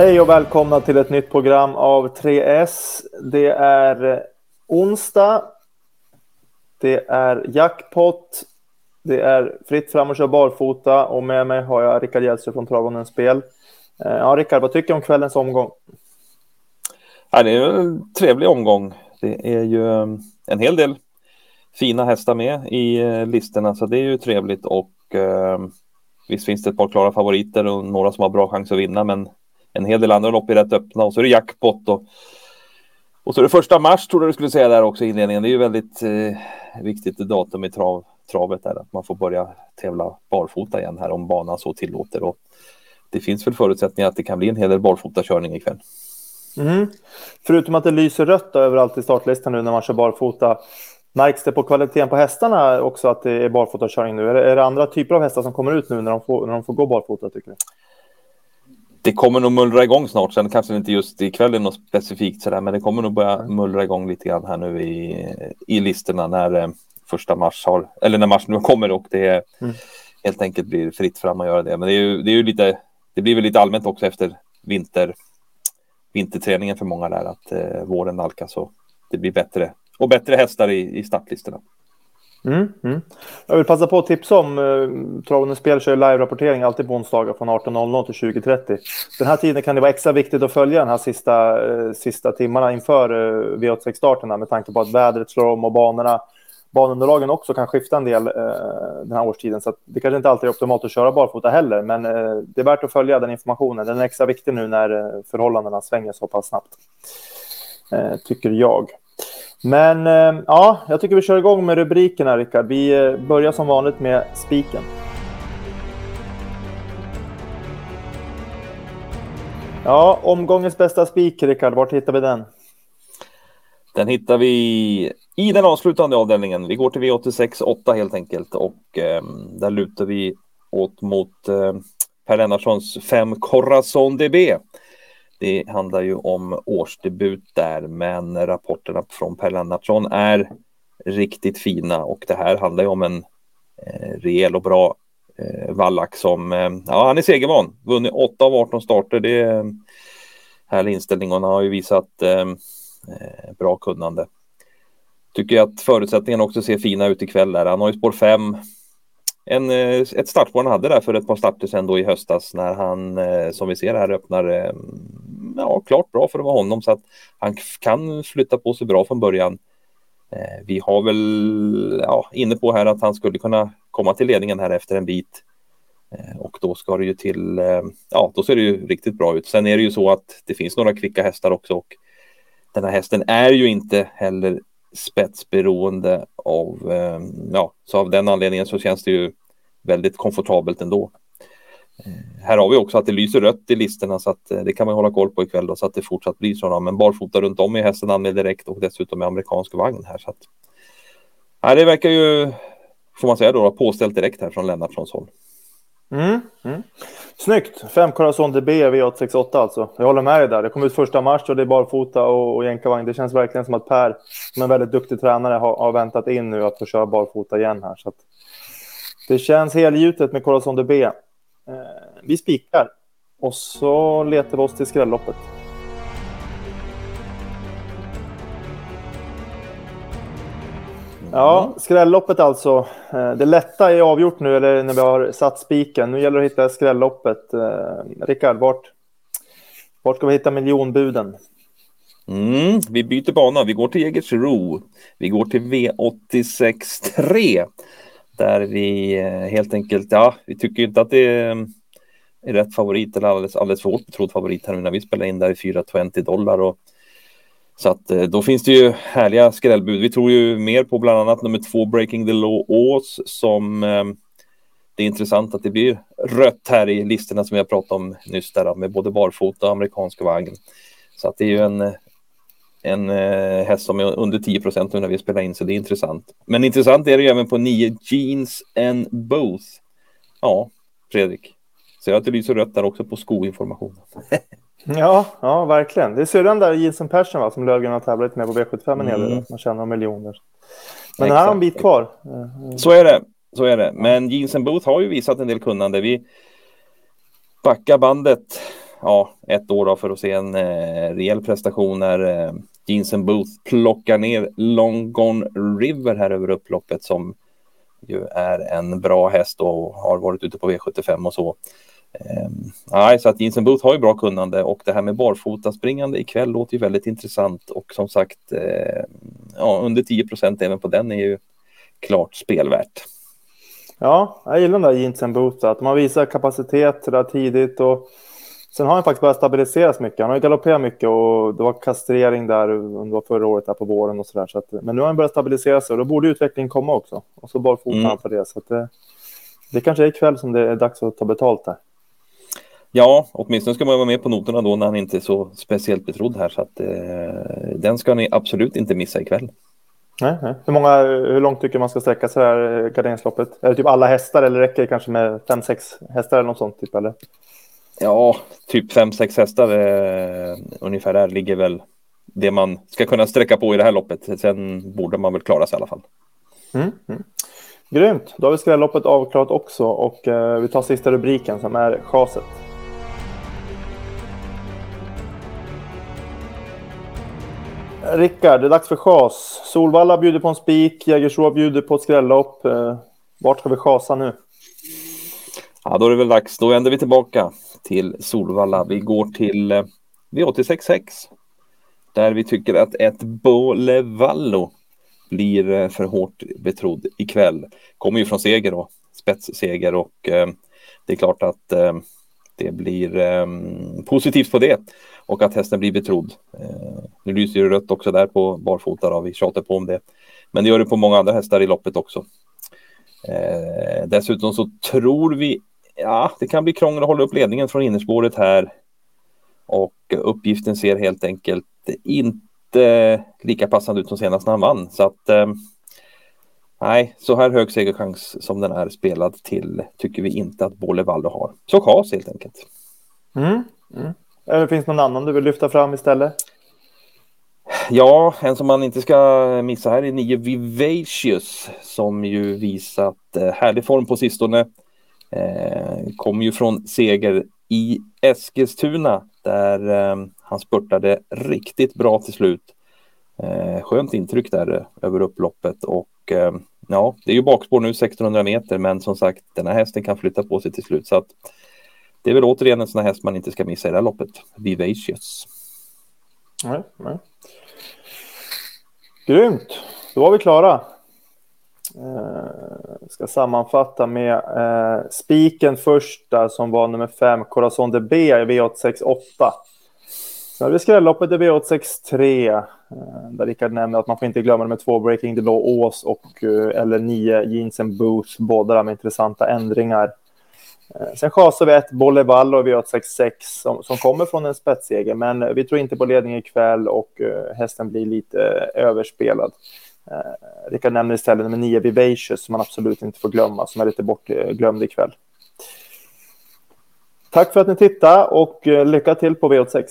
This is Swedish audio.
Hej och välkomna till ett nytt program av 3S. Det är eh, onsdag. Det är jackpot. Det är fritt fram och köra barfota och med mig har jag Rickard Hjellström från Travanen Spel. Eh, ja, Rickard, vad tycker du om kvällens omgång? Ja, det är en trevlig omgång. Det är ju eh, en hel del fina hästar med i listorna, så det är ju trevligt och eh, visst finns det ett par klara favoriter och några som har bra chans att vinna, men en hel del andra lopp är rätt öppna och så är det jackpot och, och så är det första mars tror jag du skulle säga där också i inledningen. Det är ju väldigt eh, viktigt datum i trav, travet där att man får börja tävla barfota igen här om banan så tillåter och det finns väl förutsättningar att det kan bli en hel del barfotakörning ikväll. Mm. Förutom att det lyser rött överallt i startlistan nu när man kör barfota. Märks det på kvaliteten på hästarna också att det är barfotakörning nu? Är det, är det andra typer av hästar som kommer ut nu när de får, när de får gå barfota tycker du? Det kommer nog mullra igång snart. Sen kanske inte just ikväll är något specifikt sådär, men det kommer nog börja mullra igång lite grann här nu i, i listorna när eh, första mars har, eller när mars nu kommer och det mm. helt enkelt blir fritt fram att göra det. Men det är ju, det är ju lite, det blir väl lite allmänt också efter vinter, vinterträningen för många där att eh, våren nalkas och det blir bättre och bättre hästar i, i startlistorna. Mm, mm. Jag vill passa på att tipsa om eh, Travande Spel kör live-rapportering alltid på onsdagar från 18.00 till 20.30. Den här tiden kan det vara extra viktigt att följa den här sista, eh, sista timmarna inför eh, V86-starterna med tanke på att vädret slår om och banorna, banunderlagen också kan skifta en del eh, den här årstiden. Så det kanske inte alltid är optimalt att köra barfota heller, men eh, det är värt att följa den informationen. Den är extra viktig nu när eh, förhållandena svänger så pass snabbt, eh, tycker jag. Men eh, ja, jag tycker vi kör igång med rubrikerna, Rickard. Vi eh, börjar som vanligt med spiken. Ja, omgångens bästa spik, Rickard. Vart hittar vi den? Den hittar vi i den avslutande avdelningen. Vi går till V86 8 helt enkelt och eh, där lutar vi åt mot eh, Per Lennartssons 5 Corazon DB. Det handlar ju om årsdebut där, men rapporterna från Per Lennartsson är riktigt fina och det här handlar ju om en eh, rejäl och bra eh, vallack som, eh, ja han är segervan, vunnit 8 av 18 starter, det är en härlig inställning och han har ju visat eh, eh bra kunnande. Tycker jag att förutsättningarna också ser fina ut ikväll där, han har ju spår 5 en, eh, ett startspår han hade där för ett par starter sedan då i höstas när han eh, som vi ser här öppnar eh, ja, klart bra för att vara honom så att han kan flytta på sig bra från början. Vi har väl ja, inne på här att han skulle kunna komma till ledningen här efter en bit och då ska det ju till, ja då ser det ju riktigt bra ut. Sen är det ju så att det finns några kvicka hästar också och den här hästen är ju inte heller spetsberoende av, ja, så av den anledningen så känns det ju väldigt komfortabelt ändå. Eh, här har vi också att det lyser rött i listorna så att eh, det kan man hålla koll på ikväll då, så att det fortsatt blir så. Men barfota runt om i hästen anmäld direkt och dessutom med amerikansk vagn här. Så att, nej, det verkar ju, får man säga då, påställt direkt här från Lennartssons håll. Mm, mm. Snyggt! Fem Corazon DB V868 alltså. Jag håller med dig där. Det kom ut första mars och det är barfota och, och jänkarvagn. Det känns verkligen som att Per, som är en väldigt duktig tränare, har, har väntat in nu att få köra barfota igen här. Så att, det känns helgjutet med Corazon DB. Eh, vi spikar och så letar vi oss till skrälloppet. Ja, skrälloppet alltså. Eh, det lätta är avgjort nu, eller när vi har satt spiken. Nu gäller det att hitta skrälloppet. Eh, Rickard, vart, vart ska vi hitta miljonbuden? Mm, vi byter bana. Vi går till Jägersro. Vi går till V86 3 där vi eh, helt enkelt, ja, vi tycker inte att det eh, är, rätt favorit eller alldeles, alldeles för hårt betrodd favorit här nu när vi spelar in där i 420 dollar och så att eh, då finns det ju härliga skrällbud. Vi tror ju mer på bland annat nummer två Breaking the Law Ås som eh, det är intressant att det blir rött här i listorna som jag pratade om nyss där med både barfota och amerikanska vagn. Så att det är ju en en eh, häst som är under 10 procent när vi spelar in, så det är intressant. Men intressant är det ju även på 9 Jeans and Both. Ja, Fredrik. Så jag att det lyser rött där också på skoinformationen. ja, ja, verkligen. Det är syrran där Jeans and Passion va, som Löfgren har tävlat med på V75 en hel del. Man tjänar miljoner. Men Exakt. här har en bit kvar. Så är det. Så är det. Men Jeans and Booth har ju visat en del kunnande. Vi backar bandet ja, ett år då för att se en eh, rejäl prestation när eh, Jensen Booth plockar ner Long Gone River här över upploppet som ju är en bra häst och har varit ute på V75 och så. Eh, nej, så att Jensen Booth har ju bra kunnande och det här med barfota springande ikväll låter ju väldigt intressant och som sagt eh, ja, under 10 procent även på den är ju klart spelvärt. Ja, jag gillar den där Jensen Booth, att man visar kapacitet där tidigt och sen har han faktiskt börjat stabiliseras mycket. Han har ju galopperat mycket och det var kastrering där under förra året här på våren och så där. Så att, men nu har han börjat stabilisera sig och då borde utvecklingen komma också. Och så barfota mm. för det. Så att det, det kanske är ikväll som det är dags att ta betalt där. Ja, åtminstone ska man vara med på noterna då när han inte är så speciellt betrodd här. Så att eh, den ska ni absolut inte missa ikväll. Nej, nej. Hur, många, hur långt tycker man ska sträcka sig här garderingsloppet? Är det typ alla hästar eller räcker det kanske med fem, sex hästar eller något sånt? Typ, eller? Ja, typ fem, sex hästar eh, ungefär där ligger väl det man ska kunna sträcka på i det här loppet. Sen borde man väl klara sig i alla fall. Mm, mm. Grymt, då har vi skrälloppet avklarat också och eh, vi tar sista rubriken som är chaset. Rickard, det är dags för chas. Solvalla bjuder på en spik, Jägersro bjuder på ett skrällopp. Eh, vart ska vi chasa nu? Ja, då är det väl dags. Då vänder vi tillbaka till Solvalla. Vi går till eh, V86.6 där vi tycker att ett Bolevallo blir eh, för hårt betrodd ikväll. Kommer ju från seger då, spetsseger och eh, det är klart att eh, det blir eh, positivt på det och att hästen blir betrodd. Eh, nu lyser det rött också där på barfota, då. vi tjatar på om det. Men det gör det på många andra hästar i loppet också. Eh, dessutom så tror vi, ja, det kan bli krångel att hålla upp ledningen från innerspåret här. Och uppgiften ser helt enkelt inte lika passande ut som senast när han vann. Så att eh, nej, så här hög segerchans som den är spelad till tycker vi inte att Båle har. Så chas helt enkelt. Mm. Mm. Eller finns någon annan du vill lyfta fram istället? Ja, en som man inte ska missa här är nio Vivacious som ju visat eh, härlig form på sistone. Eh, kom ju från seger i Eskilstuna där eh, han spurtade riktigt bra till slut. Eh, skönt intryck där eh, över upploppet och eh, ja, det är ju bakspår nu 1600 meter men som sagt den här hästen kan flytta på sig till slut så att det är väl återigen en sån här häst man inte ska missa i det här loppet. Vivacious. Nej, nej. Grymt, då var vi klara. Eh, ska sammanfatta med eh, spiken första som var nummer fem, Corazon de B i V868. Sen har vi skrälloppet i V863 eh, där Rickard nämner att man får inte glömma nummer två, Breaking the Law Ås och eh, eller nio, Jeans and Boots, båda med intressanta ändringar. Eh, sen chasar vi ett Bollevallo V866 som, som kommer från en spetsseger, men vi tror inte på ledning ikväll och uh, hästen blir lite uh, överspelad. Eh, Rickard nämner istället nummer 9 Vivacious som man absolut inte får glömma, som är lite bortglömd eh, ikväll. Tack för att ni tittade och eh, lycka till på V86.